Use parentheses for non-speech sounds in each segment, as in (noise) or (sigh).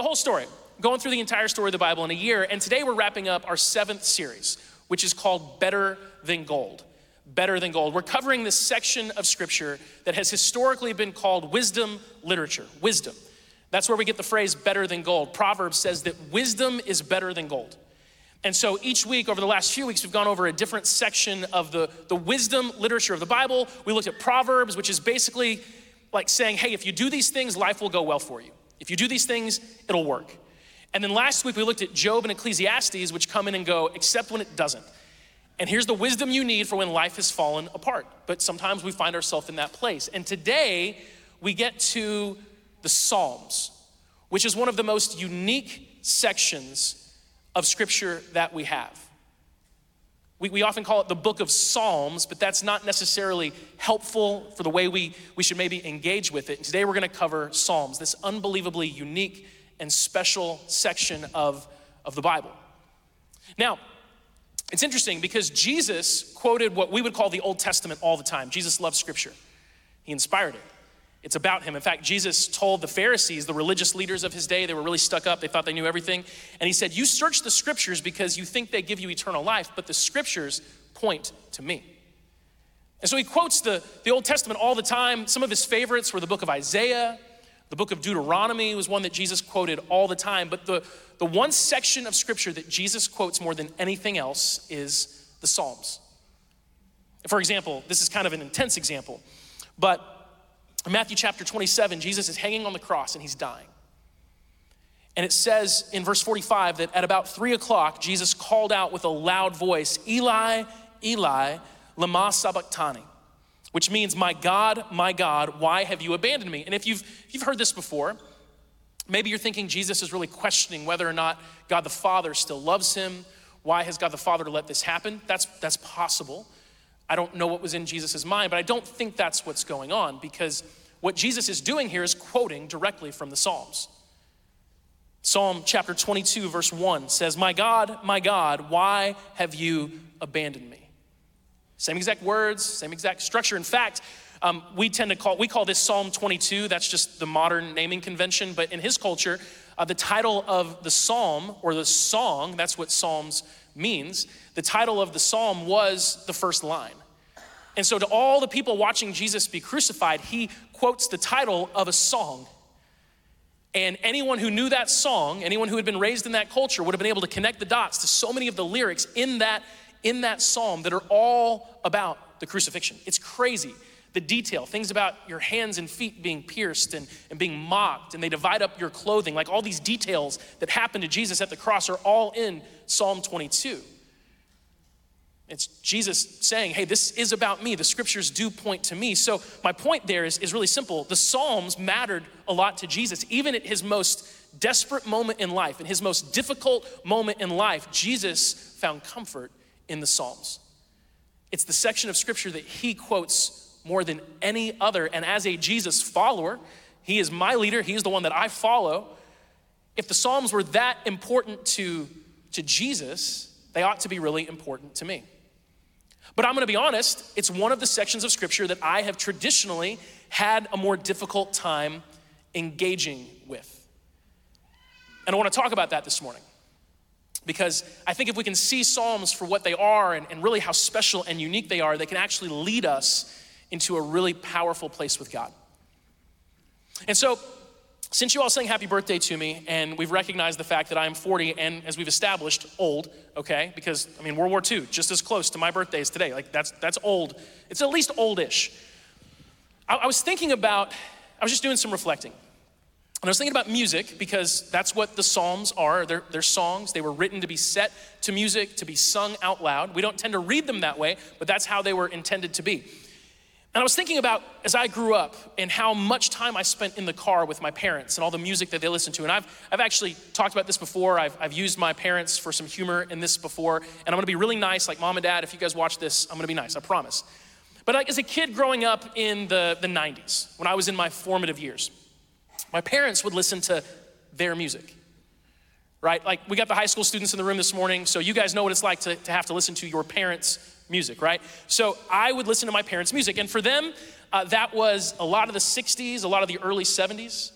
the whole story, going through the entire story of the Bible in a year. And today we're wrapping up our seventh series, which is called Better Than Gold. Better Than Gold. We're covering this section of scripture that has historically been called wisdom literature. Wisdom. That's where we get the phrase better than gold. Proverbs says that wisdom is better than gold. And so each week, over the last few weeks, we've gone over a different section of the, the wisdom literature of the Bible. We looked at Proverbs, which is basically like saying, hey, if you do these things, life will go well for you. If you do these things, it'll work. And then last week, we looked at Job and Ecclesiastes, which come in and go, except when it doesn't. And here's the wisdom you need for when life has fallen apart. But sometimes we find ourselves in that place. And today, we get to the Psalms, which is one of the most unique sections of scripture that we have. We, we often call it the book of Psalms, but that's not necessarily helpful for the way we, we should maybe engage with it. And today we're going to cover Psalms, this unbelievably unique and special section of, of the Bible. Now, it's interesting because Jesus quoted what we would call the Old Testament all the time. Jesus loved scripture, he inspired it. It's about him. In fact, Jesus told the Pharisees, the religious leaders of his day, they were really stuck up, they thought they knew everything. And he said, You search the scriptures because you think they give you eternal life, but the scriptures point to me. And so he quotes the, the Old Testament all the time. Some of his favorites were the book of Isaiah, the book of Deuteronomy was one that Jesus quoted all the time. But the, the one section of scripture that Jesus quotes more than anything else is the Psalms. For example, this is kind of an intense example, but in Matthew chapter 27, Jesus is hanging on the cross and he's dying. And it says in verse 45 that at about three o'clock, Jesus called out with a loud voice, Eli, Eli, lema sabachthani, which means, My God, my God, why have you abandoned me? And if you've, if you've heard this before, maybe you're thinking Jesus is really questioning whether or not God the Father still loves him. Why has God the Father let this happen? That's, that's possible. I don't know what was in Jesus' mind, but I don't think that's what's going on because what Jesus is doing here is quoting directly from the Psalms. Psalm chapter 22, verse 1 says, My God, my God, why have you abandoned me? Same exact words, same exact structure. In fact, um, we tend to call, we call this Psalm 22. That's just the modern naming convention. But in his culture, uh, the title of the psalm or the song, that's what Psalms means, the title of the psalm was the first line. And so, to all the people watching Jesus be crucified, he quotes the title of a song. And anyone who knew that song, anyone who had been raised in that culture, would have been able to connect the dots to so many of the lyrics in that, in that psalm that are all about the crucifixion. It's crazy. The detail, things about your hands and feet being pierced and, and being mocked, and they divide up your clothing. Like all these details that happened to Jesus at the cross are all in Psalm 22. It's Jesus saying, hey, this is about me. The scriptures do point to me. So, my point there is, is really simple. The Psalms mattered a lot to Jesus. Even at his most desperate moment in life, in his most difficult moment in life, Jesus found comfort in the Psalms. It's the section of scripture that he quotes more than any other. And as a Jesus follower, he is my leader, he is the one that I follow. If the Psalms were that important to, to Jesus, they ought to be really important to me. But I'm gonna be honest, it's one of the sections of scripture that I have traditionally had a more difficult time engaging with. And I wanna talk about that this morning. Because I think if we can see Psalms for what they are and, and really how special and unique they are, they can actually lead us into a really powerful place with God. And so since you all sang happy birthday to me, and we've recognized the fact that I am 40 and, as we've established, old, okay? Because, I mean, World War II, just as close to my birthday as today. Like, that's, that's old. It's at least oldish. I, I was thinking about, I was just doing some reflecting. And I was thinking about music because that's what the Psalms are. They're, they're songs. They were written to be set to music, to be sung out loud. We don't tend to read them that way, but that's how they were intended to be. And I was thinking about as I grew up and how much time I spent in the car with my parents and all the music that they listened to. And I've, I've actually talked about this before. I've, I've used my parents for some humor in this before. And I'm gonna be really nice, like mom and dad, if you guys watch this, I'm gonna be nice, I promise. But like, as a kid growing up in the, the 90s, when I was in my formative years, my parents would listen to their music right? Like we got the high school students in the room this morning, so you guys know what it's like to, to have to listen to your parents' music, right? So I would listen to my parents' music, and for them, uh, that was a lot of the 60s, a lot of the early 70s.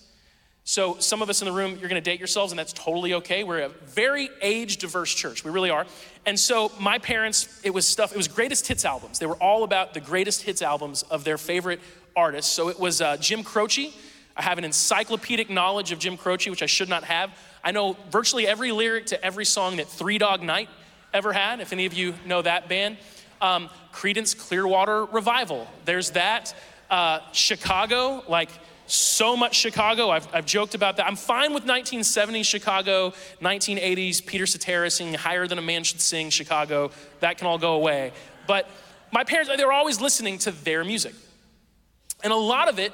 So, some of us in the room, you're gonna date yourselves, and that's totally okay. We're a very age diverse church. We really are. And so, my parents, it was stuff, it was greatest hits albums. They were all about the greatest hits albums of their favorite artists. So, it was uh, Jim Croce. I have an encyclopedic knowledge of Jim Croce, which I should not have. I know virtually every lyric to every song that Three Dog Night ever had, if any of you know that band. Um, Creedence Clearwater Revival, there's that. Uh, Chicago, like, so much Chicago. I've, I've joked about that. I'm fine with 1970s Chicago, 1980s Peter Cetera singing Higher Than a Man Should Sing Chicago. That can all go away. But my parents, they were always listening to their music. And a lot of it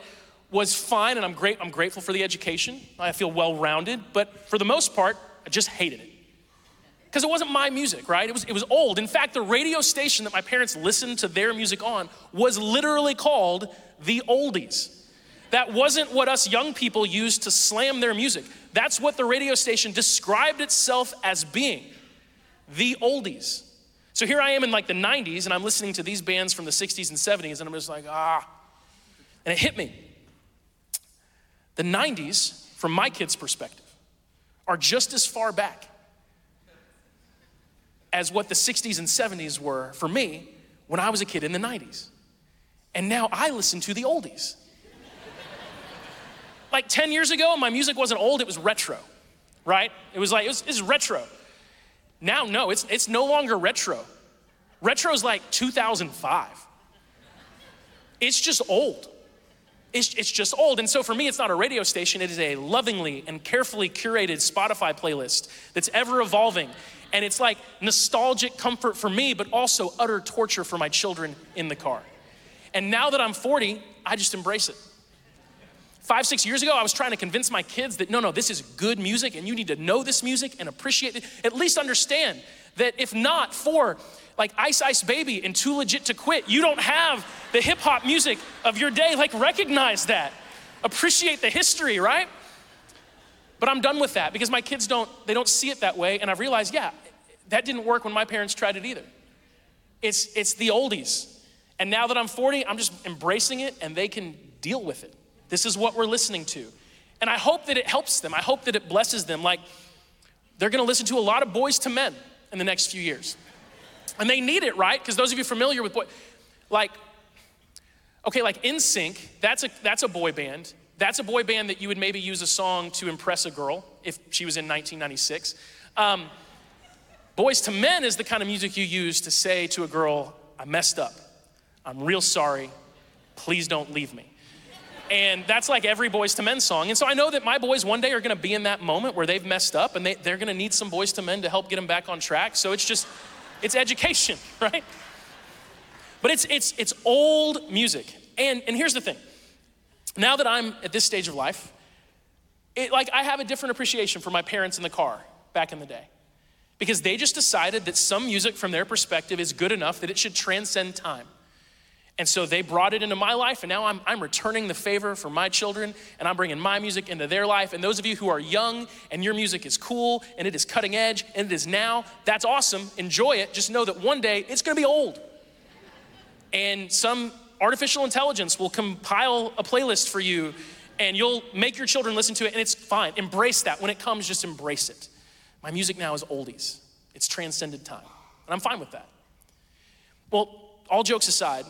was fine, and I'm great. I'm grateful for the education. I feel well-rounded, but for the most part, I just hated it. Because it wasn't my music, right? It was, it was old. In fact, the radio station that my parents listened to their music on was literally called the Oldies. That wasn't what us young people used to slam their music. That's what the radio station described itself as being the oldies. So here I am in like the 90s, and I'm listening to these bands from the 60s and 70s, and I'm just like, ah. And it hit me. The 90s, from my kids' perspective, are just as far back as what the 60s and 70s were for me when I was a kid in the 90s. And now I listen to the oldies (laughs) like 10 years ago, my music wasn't old, it was retro, right? It was like, it was, it retro. Now, no, it's, it's no longer retro. Retro is like 2005. It's just old. It's, it's just old. And so for me, it's not a radio station, it is a lovingly and carefully curated Spotify playlist that's ever evolving. And it's like nostalgic comfort for me, but also utter torture for my children in the car. And now that I'm 40, I just embrace it. Five, six years ago, I was trying to convince my kids that no, no, this is good music and you need to know this music and appreciate it. At least understand that if not for like Ice Ice Baby and Too Legit to Quit, you don't have the hip hop music of your day. Like, recognize that. Appreciate the history, right? But I'm done with that because my kids don't, they don't see it that way. And I've realized, yeah, that didn't work when my parents tried it either. It's, it's the oldies. And now that I'm 40, I'm just embracing it and they can deal with it. This is what we're listening to. And I hope that it helps them. I hope that it blesses them. Like, they're gonna listen to a lot of Boyz II Men in the next few years. And they need it, right? Because those of you familiar with boy, like, okay, like NSYNC, that's a that's a boy band. That's a boy band that you would maybe use a song to impress a girl if she was in 1996. Um, Boyz II Men is the kind of music you use to say to a girl, I messed up. I'm real sorry. Please don't leave me. And that's like every Boyz II Men song. And so I know that my boys one day are gonna be in that moment where they've messed up and they, they're gonna need some Boyz II Men to help get them back on track. So it's just, it's education, (laughs) right? But it's, it's, it's old music. And, and here's the thing now that I'm at this stage of life, it, like I have a different appreciation for my parents in the car back in the day because they just decided that some music from their perspective is good enough that it should transcend time. And so they brought it into my life, and now I'm, I'm returning the favor for my children, and I'm bringing my music into their life. And those of you who are young and your music is cool and it is cutting edge and it is now, that's awesome. Enjoy it. Just know that one day it's gonna be old. And some artificial intelligence will compile a playlist for you, and you'll make your children listen to it, and it's fine. Embrace that. When it comes, just embrace it. My music now is oldies, it's transcended time, and I'm fine with that. Well, all jokes aside,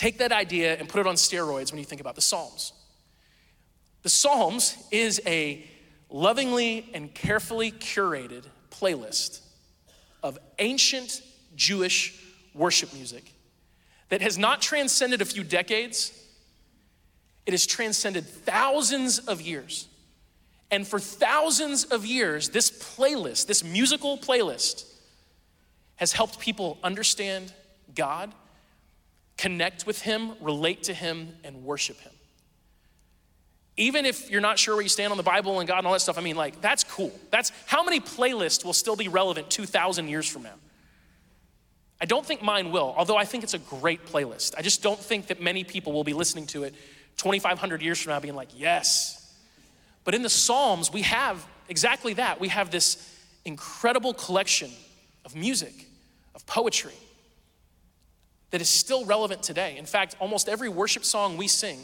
Take that idea and put it on steroids when you think about the Psalms. The Psalms is a lovingly and carefully curated playlist of ancient Jewish worship music that has not transcended a few decades, it has transcended thousands of years. And for thousands of years, this playlist, this musical playlist, has helped people understand God connect with Him, relate to Him, and worship Him. Even if you're not sure where you stand on the Bible and God and all that stuff, I mean, like, that's cool. That's how many playlists will still be relevant 2,000 years from now? I don't think mine will, although I think it's a great playlist. I just don't think that many people will be listening to it 2,500 years from now being like, yes. But in the Psalms, we have exactly that. We have this incredible collection of music, of poetry, that is still relevant today. In fact, almost every worship song we sing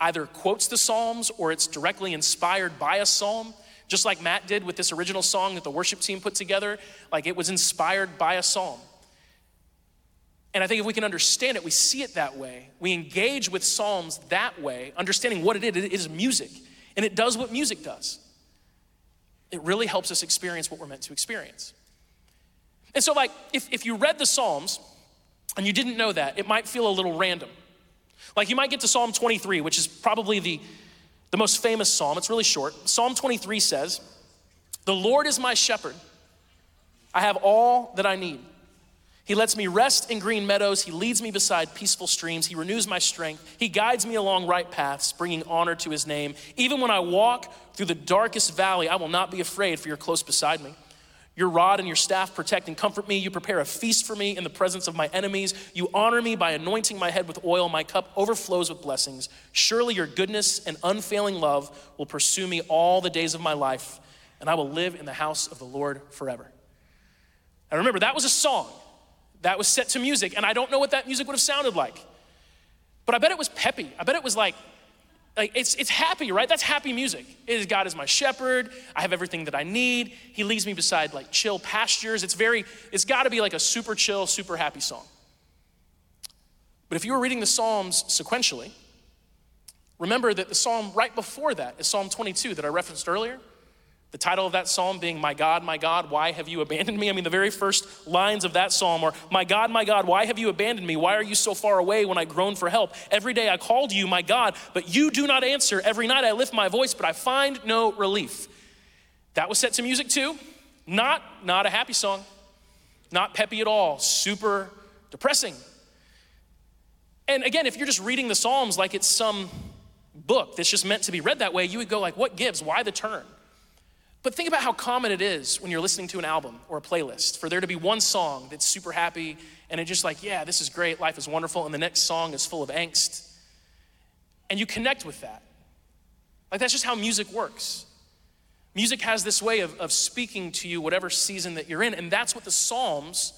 either quotes the Psalms or it's directly inspired by a psalm, just like Matt did with this original song that the worship team put together. Like it was inspired by a psalm. And I think if we can understand it, we see it that way. We engage with Psalms that way, understanding what it is. It is music, and it does what music does. It really helps us experience what we're meant to experience. And so, like, if, if you read the Psalms and you didn't know that, it might feel a little random. Like, you might get to Psalm 23, which is probably the, the most famous psalm. It's really short. Psalm 23 says, The Lord is my shepherd, I have all that I need. He lets me rest in green meadows. He leads me beside peaceful streams. He renews my strength. He guides me along right paths, bringing honor to his name. Even when I walk through the darkest valley, I will not be afraid, for you're close beside me. Your rod and your staff protect and comfort me. You prepare a feast for me in the presence of my enemies. You honor me by anointing my head with oil. My cup overflows with blessings. Surely your goodness and unfailing love will pursue me all the days of my life, and I will live in the house of the Lord forever. Now remember, that was a song that was set to music, and I don't know what that music would have sounded like. But I bet it was peppy. I bet it was like, like it's, it's happy, right? That's happy music. It is God is my shepherd. I have everything that I need. He leads me beside like chill pastures. It's very, it's got to be like a super chill, super happy song. But if you were reading the Psalms sequentially, remember that the psalm right before that is Psalm 22 that I referenced earlier. The title of that psalm being, My God, my God, why have you abandoned me? I mean, the very first lines of that psalm are, My God, my God, why have you abandoned me? Why are you so far away when I groan for help? Every day I call to you, my God, but you do not answer. Every night I lift my voice, but I find no relief. That was set to music too. Not, not a happy song, not peppy at all, super depressing. And again, if you're just reading the Psalms like it's some book that's just meant to be read that way, you would go like, what gives? Why the turn? But think about how common it is when you're listening to an album or a playlist for there to be one song that's super happy and it's just like, yeah, this is great, life is wonderful, and the next song is full of angst. And you connect with that. Like, that's just how music works. Music has this way of, of speaking to you, whatever season that you're in, and that's what the Psalms,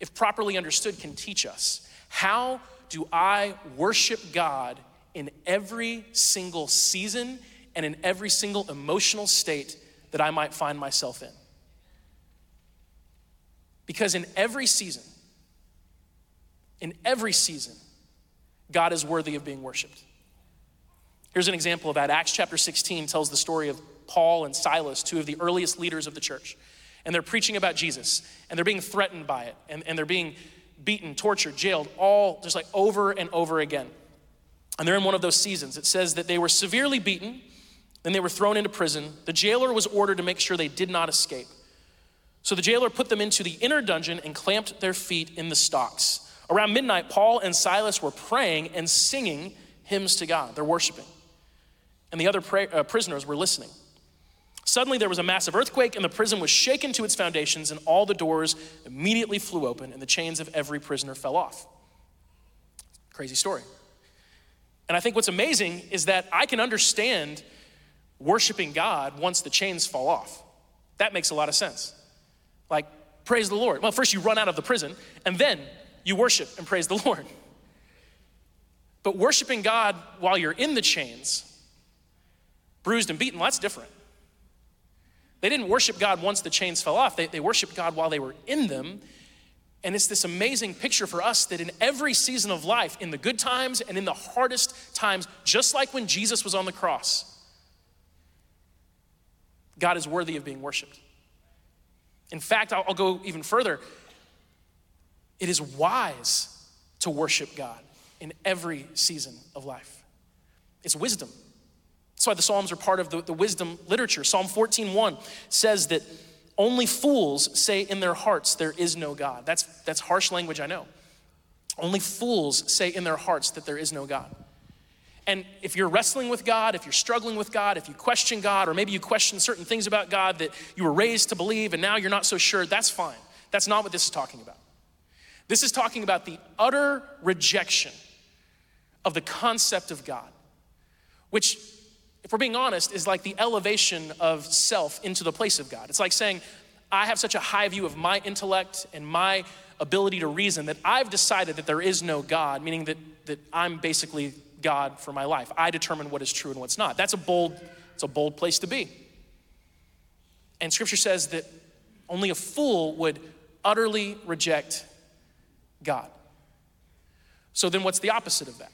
if properly understood, can teach us. How do I worship God in every single season and in every single emotional state that I might find myself in. Because in every season, in every season, God is worthy of being worshiped. Here's an example of that. Acts chapter 16 tells the story of Paul and Silas, two of the earliest leaders of the church. And they're preaching about Jesus, and they're being threatened by it, and, and they're being beaten, tortured, jailed, all just like over and over again. And they're in one of those seasons. It says that they were severely beaten then they were thrown into prison. The jailer was ordered to make sure they did not escape. So the jailer put them into the inner dungeon and clamped their feet in the stocks. Around midnight, Paul and Silas were praying and singing hymns to God. They're worshiping. And the other uh, prisoners were listening. Suddenly, there was a massive earthquake, and the prison was shaken to its foundations, and all the doors immediately flew open, and the chains of every prisoner fell off. Crazy story. And I think what's amazing is that I can understand worshiping God once the chains fall off. That makes a lot of sense. Like, praise the Lord. Well, first you run out of the prison, and then you worship and praise the (laughs) Lord. But worshiping God while you're in the chains, bruised and beaten, well, that's different. They didn't worship God once the chains fell off, they, they worshiped God while they were in them. And it's this amazing picture for us that in every season of life, in the good times and in the hardest times, just like when Jesus was on the cross, God is worthy of being worshiped. In fact, I'll, I'll go even further. It is wise to worship God in every season of life. It's wisdom. That's why the Psalms are part of the, the wisdom literature. Psalm 14:1 says that only fools say in their hearts there is no God. That's, that's harsh language, I know. Only fools say in their hearts that there is no God. And if you're wrestling with God, if you're struggling with God, if you question God, or maybe you question certain things about God that you were raised to believe and now you're not so sure, that's fine. That's not what this is talking about. This is talking about the utter rejection of the concept of God, which, if we're being honest, is like the elevation of self into the place of God. It's like saying, I have such a high view of my intellect and my ability to reason that I've decided that there is no God, meaning that, that I'm basically God for my life. I determine what is true and what's not. That's a bold, it's a bold place to be. And scripture says that only a fool would utterly reject God. So then what's the opposite of that?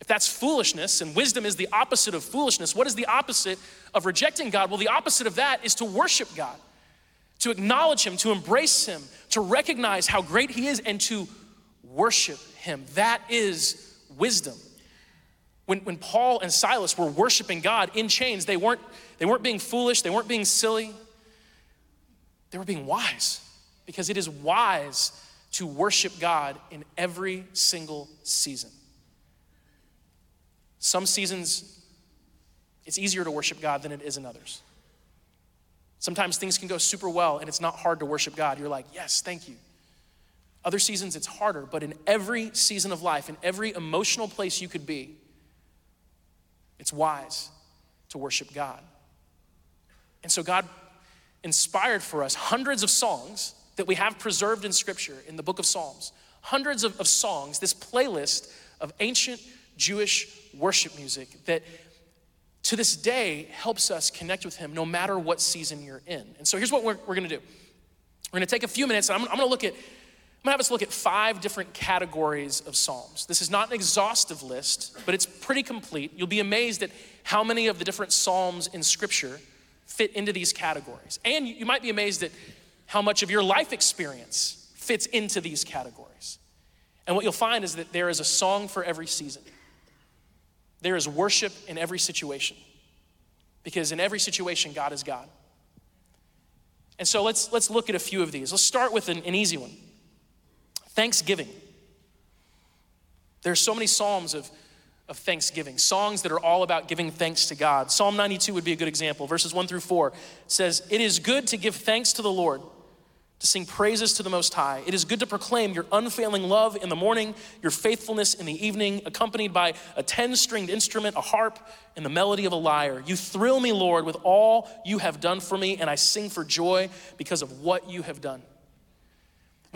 If that's foolishness and wisdom is the opposite of foolishness, what is the opposite of rejecting God? Well, the opposite of that is to worship God, to acknowledge Him, to embrace Him, to recognize how great He is, and to worship Him. That is wisdom. When, when Paul and Silas were worshiping God in chains, they weren't, they weren't being foolish, they weren't being silly, they were being wise because it is wise to worship God in every single season. Some seasons, it's easier to worship God than it is in others. Sometimes things can go super well and it's not hard to worship God. You're like, yes, thank you. Other seasons it's harder, but in every season of life, in every emotional place you could be, it's wise to worship God. And so God inspired for us hundreds of songs that we have preserved in Scripture in the book of Psalms. Hundreds of, of songs, this playlist of ancient Jewish worship music that to this day helps us connect with Him no matter what season you're in. And so here's what we're, we're gonna do we're gonna take a few minutes and I'm, I'm gonna look at I'm gonna have us look at five different categories of Psalms. This is not an exhaustive list, but it's pretty complete. You'll be amazed at how many of the different Psalms in Scripture fit into these categories. And you might be amazed at how much of your life experience fits into these categories. And what you'll find is that there is a song for every season. There is worship in every situation. Because in every situation, God is God. And so let's, let's look at a few of these. Let's start with an, an easy one Thanksgiving. There are so many Psalms of of thanksgiving, songs that are all about giving thanks to God. Psalm 92 would be a good example. Verses 1 through 4 says, It is good to give thanks to the Lord, to sing praises to the Most High. It is good to proclaim your unfailing love in the morning, your faithfulness in the evening, accompanied by a 10 stringed instrument, a harp, and the melody of a lyre. You thrill me, Lord, with all you have done for me, and I sing for joy because of what you have done.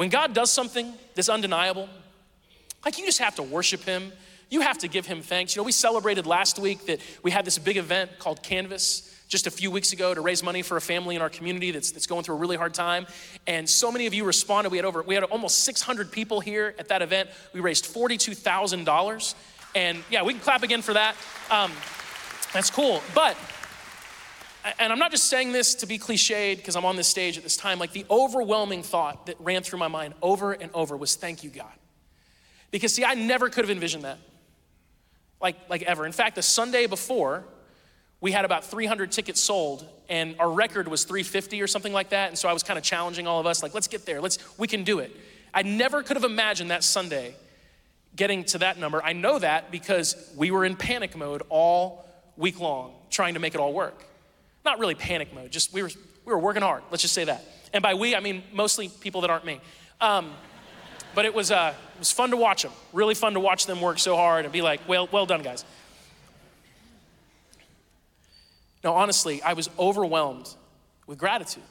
When God does something that's undeniable, like you just have to worship Him you have to give him thanks. You know, we celebrated last week that we had this big event called Canvas just a few weeks ago to raise money for a family in our community that's, that's going through a really hard time. And so many of you responded. We had over, we had almost 600 people here at that event. We raised $42,000. And yeah, we can clap again for that. Um, that's cool. But, and I'm not just saying this to be cliched because I'm on this stage at this time, like the overwhelming thought that ran through my mind over and over was thank you, God. Because see, I never could have envisioned that. Like, like ever. In fact, the Sunday before, we had about 300 tickets sold and our record was 350 or something like that and so i was kind of challenging all of us like let's get there. Let's we can do it. I never could have imagined that sunday getting to that number. I know that because we were in panic mode all week long trying to make it all work not really panic mode just we were we were working hard let's just say that and by we i mean mostly people that aren't me um, but it was, uh, it was fun to watch them. Really fun to watch them work so hard and be like, well, well done, guys. No, honestly, I was overwhelmed with gratitude.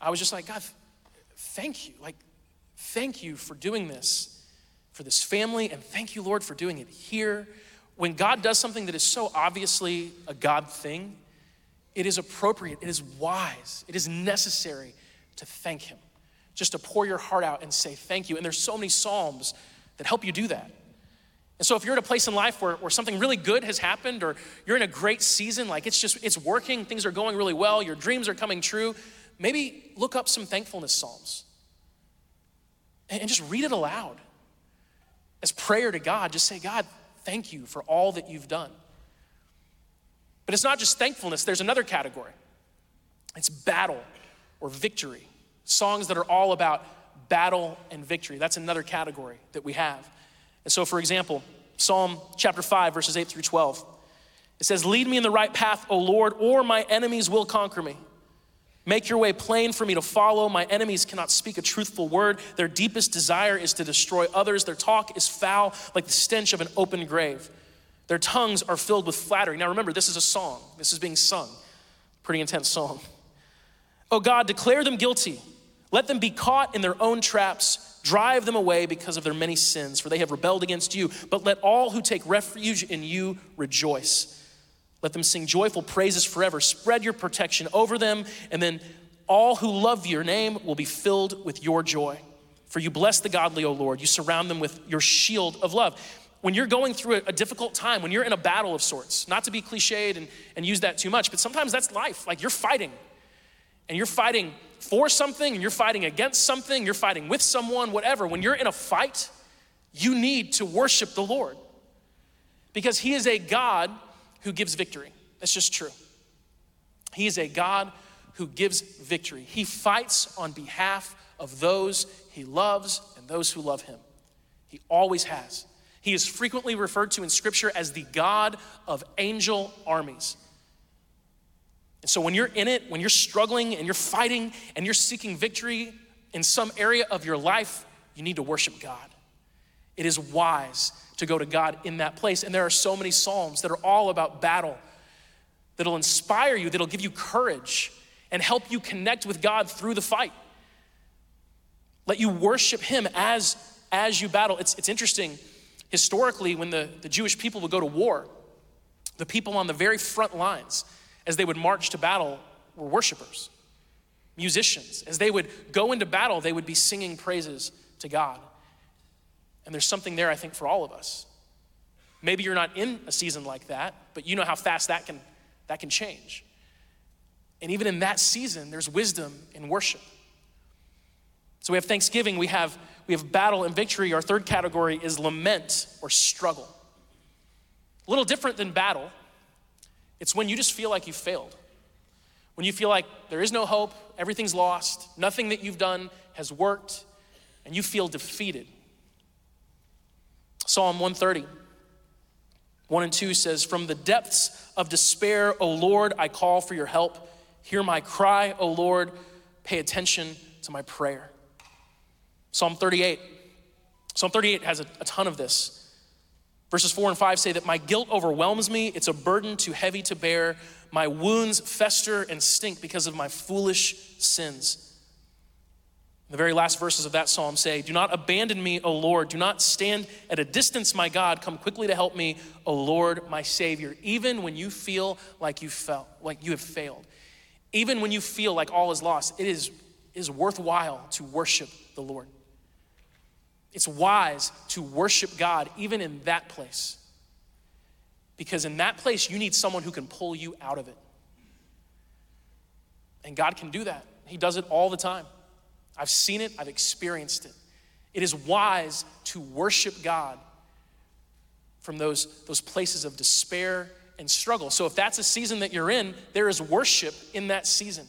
I was just like, God, thank you. Like, thank you for doing this for this family, and thank you, Lord, for doing it here. When God does something that is so obviously a God thing, it is appropriate, it is wise, it is necessary to thank Him just to pour your heart out and say thank you. And there's so many Psalms that help you do that. And so if you're at a place in life where, where something really good has happened or you're in a great season, like it's just, it's working, things are going really well, your dreams are coming true, maybe look up some thankfulness Psalms and, and just read it aloud. As prayer to God, just say, God, thank you for all that you've done. But it's not just thankfulness, there's another category. It's battle or victory songs that are all about battle and victory. That's another category that we have. And so, for example, Psalm chapter 5, verses 8 through 12, it says, Lead me in the right path, O Lord, or my enemies will conquer me. Make your way plain for me to follow. My enemies cannot speak a truthful word. Their deepest desire is to destroy others. Their talk is foul like the stench of an open grave. Their tongues are filled with flattery. Now remember, this is a song, this is being sung. Pretty intense song. Oh God, declare them guilty let them be caught in their own traps. Drive them away because of their many sins, for they have rebelled against you. But let all who take refuge in you rejoice. Let them sing joyful praises forever. Spread your protection over them, and then all who love your name will be filled with your joy. For you bless the godly, O Lord. You surround them with your shield of love. When you're going through a, difficult time, when you're in a battle of sorts, not to be cliched and, and use that too much, but sometimes that's life. Like you're fighting, and you're fighting for something, and you're fighting against something, you're fighting with someone, whatever. When you're in a fight, you need to worship the Lord because He is a God who gives victory. That's just true. He is a God who gives victory. He fights on behalf of those he loves and those who love him. He always has. He is frequently referred to in Scripture as the God of angel armies. And so when you're in it, when you're struggling and you're fighting and you're seeking victory in some area of your life, you need to worship God. It is wise to go to God in that place. And there are so many Psalms that are all about battle, that'll inspire you, that'll give you courage and help you connect with God through the fight. Let you worship Him as, as you battle. It's, it's interesting. Historically, when the, the Jewish people would go to war, the people on the very front lines, as they would march to battle, were worshipers, musicians. As they would go into battle, they would be singing praises to God. And there's something there, I think, for all of us. Maybe you're not in a season like that, but you know how fast that can, that can change. And even in that season, there's wisdom in worship. So we have thanksgiving, we have, we have battle and victory. Our third category is lament or struggle. A little different than battle, it's when you just feel like you failed. When you feel like there is no hope, everything's lost, nothing that you've done has worked, and you feel defeated. Psalm 130, 1 and 2 says, From the depths of despair, O Lord, I call for your help. Hear my cry, O Lord. Pay attention to my prayer. Psalm 38. Psalm 38 has a, a ton of this. Verses 4 and 5 say that my guilt overwhelms me. It's a burden too heavy to bear. My wounds fester and stink because of my foolish sins. The very last verses of that psalm say, Do not abandon me, O Lord. Do not stand at a distance, my God. Come quickly to help me, O Lord, my Savior, even when you feel like you felt, like you have failed. Even when you feel like all is lost, it is, it is worthwhile to worship the Lord. It's wise to worship God even in that place. Because in that place, you need someone who can pull you out of it. And God can do that. He does it all the time. I've seen it, I've experienced it. It is wise to worship God from those, those places of despair and struggle. So if that's a season that you're in, there is worship in that season.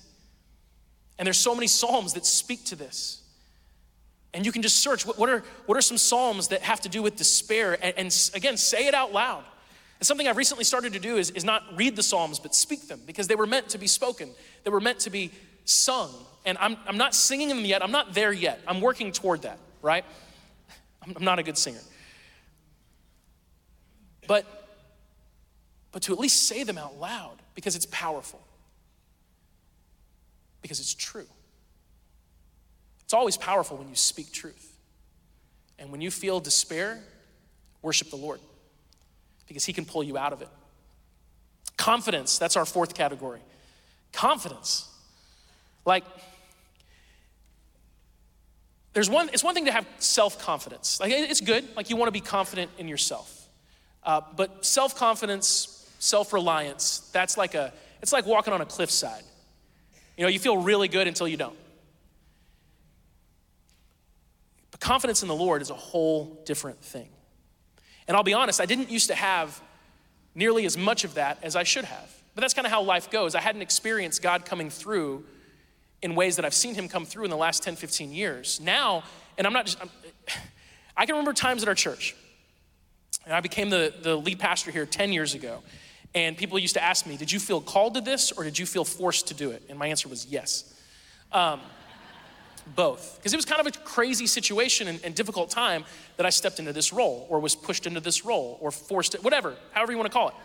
And there's so many psalms that speak to this. And you can just search what, what are, what are some psalms that have to do with despair? And, and, again, say it out loud. And something I've recently started to do is, is not read the psalms, but speak them because they were meant to be spoken, they were meant to be sung. And I'm, I'm not singing them yet, I'm not there yet. I'm working toward that, right? I'm, I'm not a good singer. But but to at least say them out loud because it's powerful, because it's true. It's always powerful when you speak truth. And when you feel despair, worship the Lord because He can pull you out of it. Confidence, that's our fourth category. Confidence. Like, there's one, it's one thing to have self confidence. Like, it's good. Like, you want to be confident in yourself. Uh, but self confidence self-reliance, that's like a, it's like walking on a cliffside. You know, you feel really good until you don't. But confidence in the Lord is a whole different thing. And I'll be honest, I didn't used to have nearly as much of that as I should have. But that's kind of how life goes. I hadn't experienced God coming through in ways that I've seen him come through in the last 10, 15 years. Now, and I'm not just, I'm, I can remember times at our church, and I became the, the lead pastor here 10 years ago. And people used to ask me, Did you feel called to this or did you feel forced to do it? And my answer was yes. Um, both. Because it was kind of a crazy situation and, and, difficult time that I stepped into this role or was pushed into this role or forced it, whatever, however you want to call it.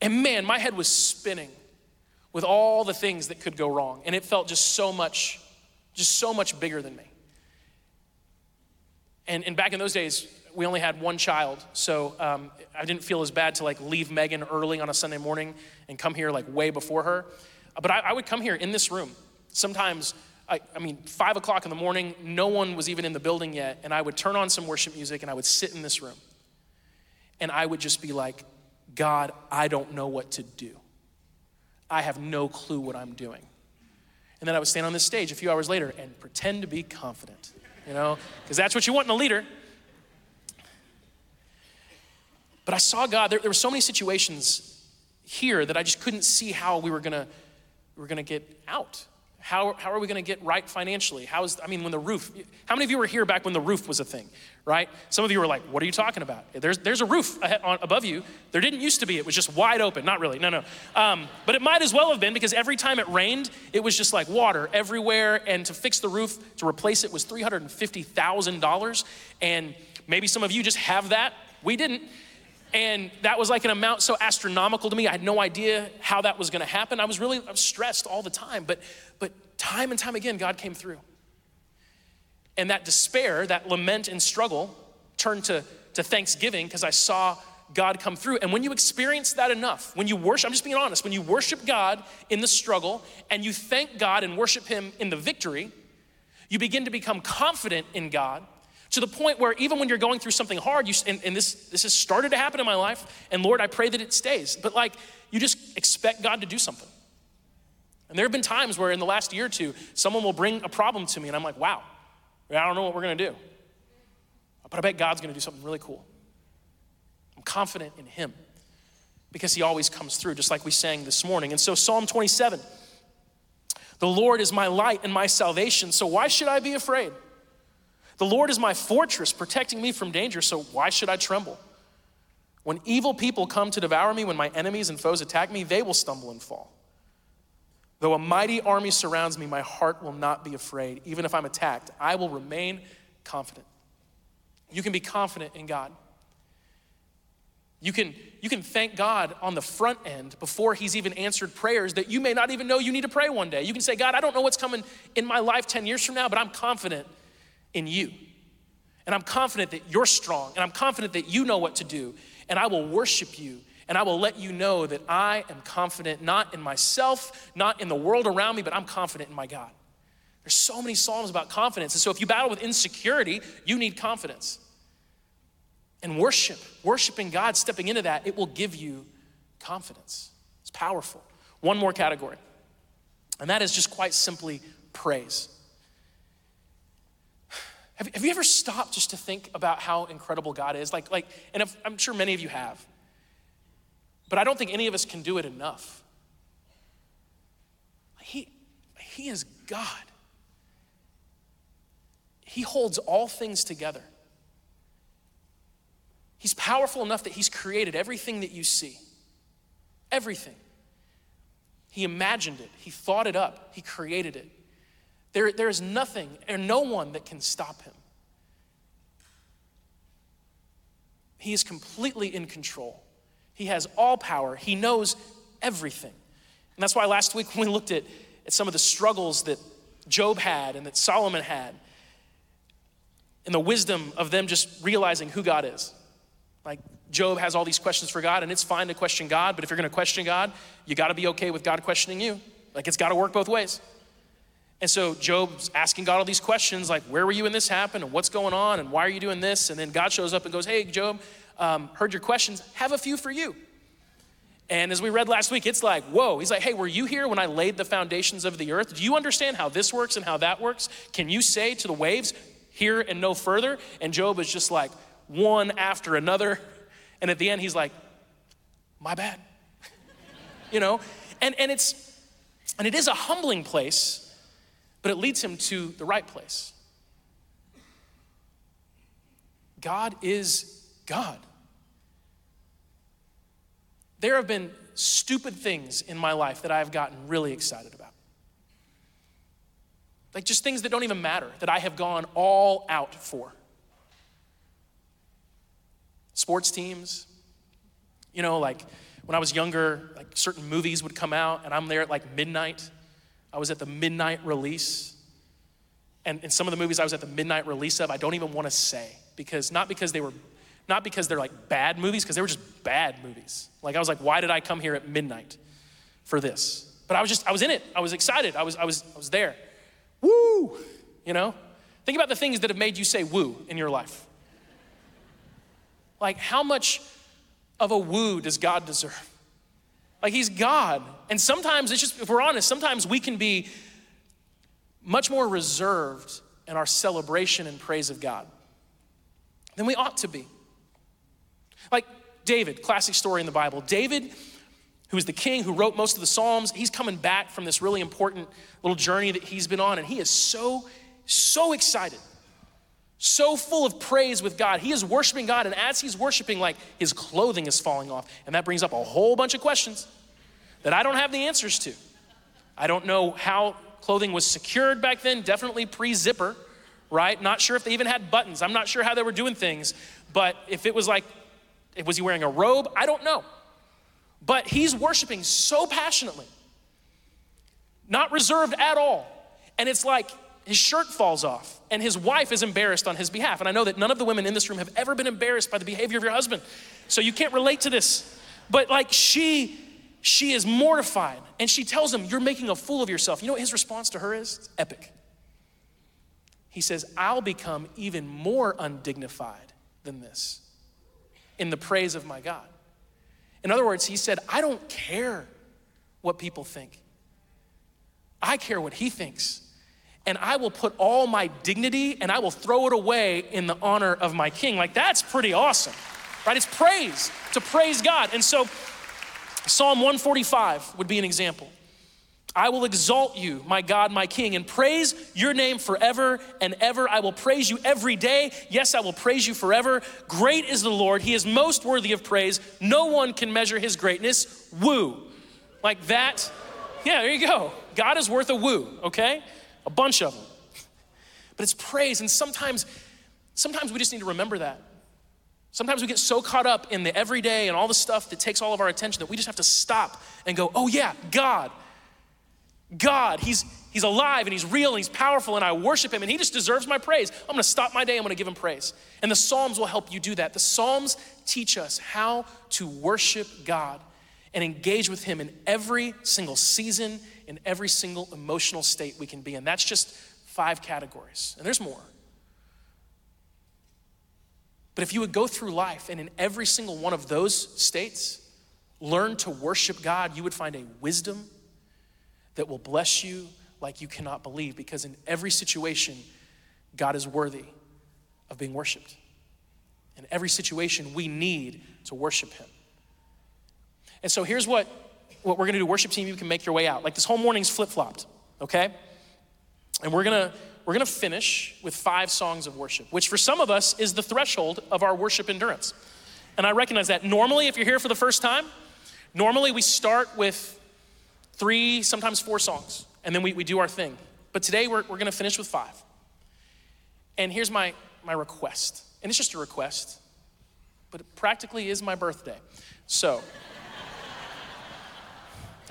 And man, my head was spinning with all the things that could go wrong. And it felt just so much, just so much bigger than me. And, and back in those days, we only had one child, so um, I didn't feel as bad to like leave Megan early on a Sunday morning and come here like way before her. But I, I would come here in this room. Sometimes, I, I mean, five o'clock in the morning, no one was even in the building yet, and I would turn on some worship music and I would sit in this room. And I would just be like, God, I don't know what to do. I have no clue what I'm doing. And then I would stand on this stage a few hours later and pretend to be confident, you know, because that's what you want in a leader. But I saw God, there, there were so many situations here that I just couldn't see how we were gonna, we were gonna get out. How, how are we gonna get right financially? How is, I mean, when the roof, how many of you were here back when the roof was a thing, right? Some of you were like, what are you talking about? There's, there's a roof above you. There didn't used to be, it was just wide open. Not really, no, no. Um, but it might as well have been because every time it rained, it was just like water everywhere. And to fix the roof, to replace it was $350,000. And maybe some of you just have that. We didn't. And that was like an amount so astronomical to me. I had no idea how that was going to happen. I was really I was stressed all the time. But, but time and time again, God came through. And that despair, that lament and struggle turned to, to thanksgiving because I saw God come through. And when you experience that enough, when you worship, I'm just being honest, when you worship God in the struggle and you thank God and worship Him in the victory, you begin to become confident in God to the point where even when you're going through something hard, you, and, and this, this has started to happen in my life, and Lord, I pray that it stays. But like, you just expect God to do something. And there have been times where in the last year or two, someone will bring a problem to me, and I'm like, wow, I don't know what we're gonna do. But I bet God's gonna do something really cool. I'm confident in Him because He always comes through, just like we sang this morning. And so, Psalm 27 the Lord is my light and my salvation, so why should I be afraid? The Lord is my fortress, protecting me from danger, so why should I tremble? When evil people come to devour me, when my enemies and foes attack me, they will stumble and fall. Though a mighty army surrounds me, my heart will not be afraid. Even if I'm attacked, I will remain confident. You can be confident in God. You can, you can thank God on the front end before He's even answered prayers that you may not even know you need to pray one day. You can say, God, I don't know what's coming in my life 10 years from now, but I'm confident in you. And I'm confident that you're strong, and I'm confident that you know what to do, and I will worship you, and I will let you know that I am confident not in myself, not in the world around me, but I'm confident in my God. There's so many Psalms about confidence. And so if you battle with insecurity, you need confidence. And worship, worshiping God, stepping into that, it will give you confidence. It's powerful. One more category, and that is just quite simply praise. Have, have you ever stopped just to think about how incredible God is? Like, like, and if, I'm sure many of you have, but I don't think any of us can do it enough. He, he is God. He holds all things together. He's powerful enough that He's created everything that you see. Everything. He imagined it, He thought it up, He created it. There, there is nothing and no one that can stop him. He is completely in control. He has all power. He knows everything. And that's why last week (laughs) when we looked at, at some of the struggles that Job had and that Solomon had, and the wisdom of them just realizing who God is. Like Job has all these questions for God, and it's fine to question God, but if you're gonna question God, you gotta be okay with God questioning you. Like it's gotta work both ways. And so Job's asking God all these questions like, where were you when this happened? And what's going on? And why are you doing this? And then God shows up and goes, hey, Job, um, heard your questions. Have a few for you. And as we read last week, it's like, whoa. He's like, hey, were you here when I laid the foundations of the earth? Do you understand how this works and how that works? Can you say to the waves, here and no further? And Job is just like, one after another. And at the end, he's like, my bad. (laughs) you know? And, and it's, and it is a humbling place but it leads him to the right place. God is God. There have been stupid things in my life that I have gotten really excited about. Like just things that don't even matter, that I have gone all out for. Sports teams, you know, like when I was younger, like certain movies would come out and I'm there at like midnight I was at the midnight release. And in some of the movies I was at the midnight release of, I don't even want to say. because not because they were not because they're like bad movies, because they were just bad movies. Like I was like, why did I come here at midnight for this? But I was just, I was in it. I was excited. I was, I was, I was there. Woo! You know? Think about the things that have made you say woo in your life. Like, how much of a woo does God deserve? Like, He's God. And sometimes, it's just, if we're honest, sometimes we can be much more reserved in our celebration and praise of God than we ought to be. Like David, classic story in the Bible. David, who is the king who wrote most of the Psalms, he's coming back from this really important little journey that he's been on, and he is so, so excited, so full of praise with God. He is worshiping God, and as he's worshiping, like his clothing is falling off. And that brings up a whole bunch of questions that I don't have the answers to. I don't know how clothing was secured back then, definitely pre zipper, right? Not sure if they even had buttons. I'm not sure how they were doing things, but if it was like was he wearing a robe? I don't know. But he's worshiping so passionately, not reserved at all. And it's like his shirt falls off and his wife is embarrassed on his behalf. And I know that none of the women in this room have ever been embarrassed by the behavior of your husband. So you can't relate to this. But like she she is mortified and she tells him, You're making a fool of yourself. You know what his response to her is? It's epic. He says, I'll become even more undignified than this in the praise of my God. In other words, he said, I don't care what people think. I care what he thinks. And I will put all my dignity and I will throw it away in the honor of my king. Like, that's pretty awesome, right? It's praise, to praise God. And so, Psalm 145 would be an example. I will exalt you, my God, my King, and praise your name forever and ever. I will praise you every day. Yes, I will praise you forever. Great is the Lord. He is most worthy of praise. No one can measure his greatness. Woo. Like that. Yeah, there you go. God is worth a woo, okay? A bunch of them. But it's praise, and sometimes, sometimes we just need to remember that. Sometimes we get so caught up in the everyday and all the stuff that takes all of our attention that we just have to stop and go, oh yeah, God God, he's, he's alive and he's real and he's powerful and I worship him and he just deserves my praise. I'm gonna stop my day, I'm gonna give him praise. And the Psalms will help you do that. The Psalms teach us how to worship God and engage with him in every single season, in every single emotional state we can be in. That's just five categories, and there's more. But if you would go through life and in every single one of those states, learn to worship God, you would find a wisdom that will bless you like you cannot believe because in every situation, God is worthy of being worshiped. In every situation, we need to worship Him. And so here's what, what we're gonna do worship team, you can make your way out. Like this whole morning's flip flopped, okay? And we're gonna we're gonna finish with five songs of worship, which for some of us is the threshold of our worship endurance. And I recognize that. Normally, if you're here for the first time, normally we start with three, sometimes four songs, and then we, we do our thing. But today we're, we're gonna finish with five. And here's my, my request, and it's just a request, but it practically is my birthday. So,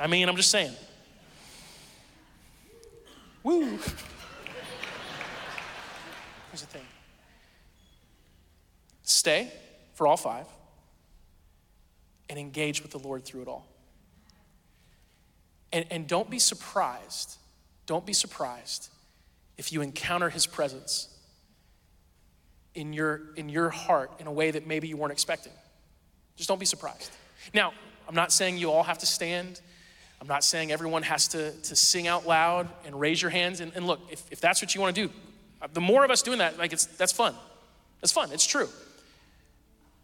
I mean, I'm just saying. Woo! Here's the thing stay for all five and engage with the Lord through it all. And, and don't be surprised, don't be surprised if you encounter his presence in your, in your heart in a way that maybe you weren't expecting. Just don't be surprised. Now, I'm not saying you all have to stand. I'm not saying everyone has to, to sing out loud and raise your hands. And, and look, if, if that's what you want to do, uh, the more of us doing that, like it's, that's fun. It's fun, it's true.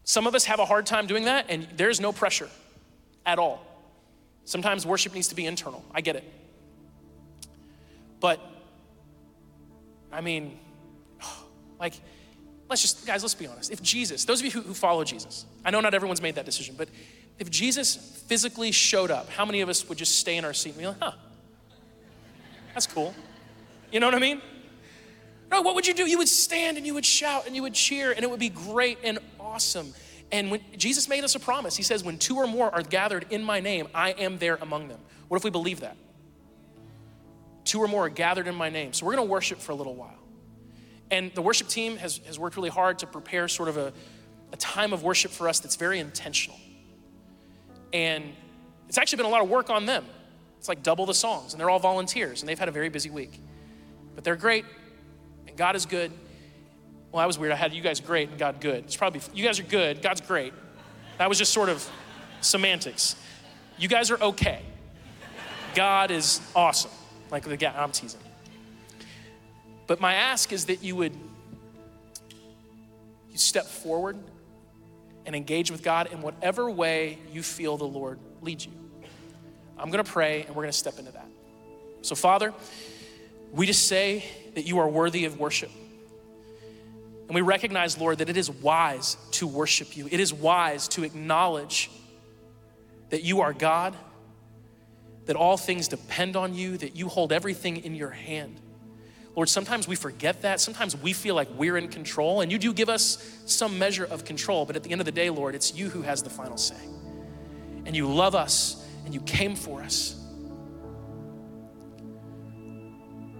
Some of us have a hard time doing that, and there's no pressure at all. Sometimes worship needs to be internal. I get it. But, I mean, (sighs) like, let's just, guys, let's be honest. If Jesus, those of you who, who follow Jesus, I know not everyone's made that decision, but if Jesus physically showed up, how many of us would just stay in our seat and be like, huh, that's cool? You know what I mean? No, what would you do? You would stand and you would shout and you would cheer and it would be great and awesome. And when Jesus made us a promise, he says, When two or more are gathered in my name, I am there among them. What if we believe that? Two or more are gathered in my name. So we're gonna worship for a little while. And the worship team has, has worked really hard to prepare sort of a, a time of worship for us that's very intentional. And it's actually been a lot of work on them. It's like double the songs, and they're all volunteers, and they've had a very busy week. But they're great, and God is good. Well, that was weird. I had you guys great and God good. It's probably, you guys are good, God's great. That was just sort of semantics. You guys are okay. God is awesome. Like the guy, I'm teasing. But my ask is that you would you step forward and engage with God in whatever way you feel the Lord leads you. I'm to pray and we're to step into that. So, Father, we just say that you are worthy of worship. And we recognize, Lord, that it is wise to worship you. It is wise to acknowledge that you are God, that all things depend on you, that you hold everything in your hand. Lord, sometimes we forget that. Sometimes we feel like we're in control, and you do give us some measure of control, but at the end of the day, Lord, it's you who has the final say. And you love us, and you came for us.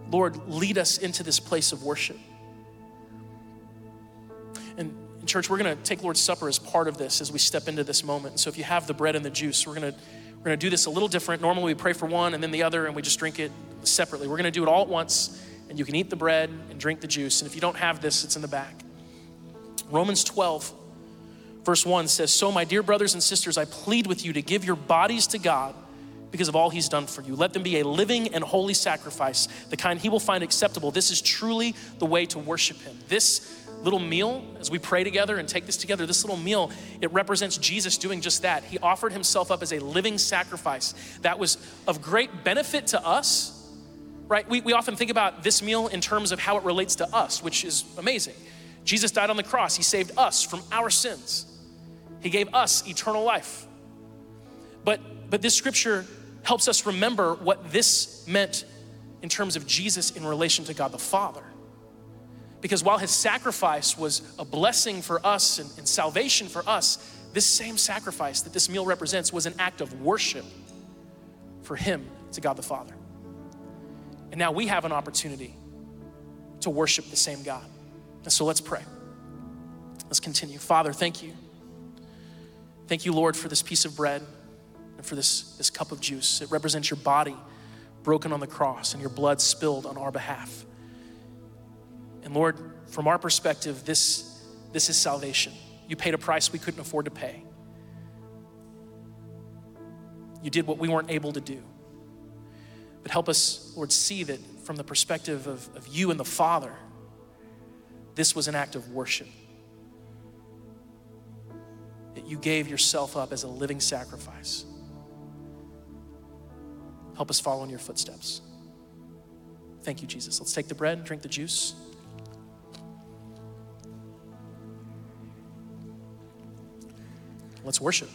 Lord, lead us into this place of worship. And church, we're going to take Lord's Supper as part of this as we step into this moment. So if you have the bread and the juice, we're going to we're going to do this a little different. Normally we pray for one and then the other and we just drink it separately. We're going to do it all at once and you can eat the bread and drink the juice. And if you don't have this, it's in the back. Romans 12, verse 1 says, So, my dear brothers and sisters, I plead with you to give your bodies to God because of all he's done for you. Let them be a living and holy sacrifice, the kind he will find acceptable. This is truly the way to worship him. This little meal, as we pray together and take this together, this little meal, it represents Jesus doing just that. He offered himself up as a living sacrifice that was of great benefit to us right? We, we often think about this meal in terms of how it relates to us, which is amazing. Jesus died on the cross, He saved us from our sins, He gave us eternal life. But, but this scripture helps us remember what this meant in terms of Jesus in relation to God the Father. Because while his sacrifice was a blessing for us and, and, salvation for us, this same sacrifice that this meal represents was an act of worship for him to God the Father. And now we have an opportunity to worship the same God. And so let's pray. Let's continue. Father, thank you. Thank you, Lord, for this piece of bread and for this, this cup of juice. It represents your body broken on the cross and your blood spilled on our behalf. And Lord, from our perspective, this, this is salvation. You paid a price we couldn't afford to pay. You did what we weren't able to do. But help us, Lord, see that from the perspective of, of you and the Father, this was an act of worship. That you gave yourself up as a living sacrifice. Help us follow in your footsteps. Thank you, Jesus. Let's take the bread, and drink the juice. Let's worship.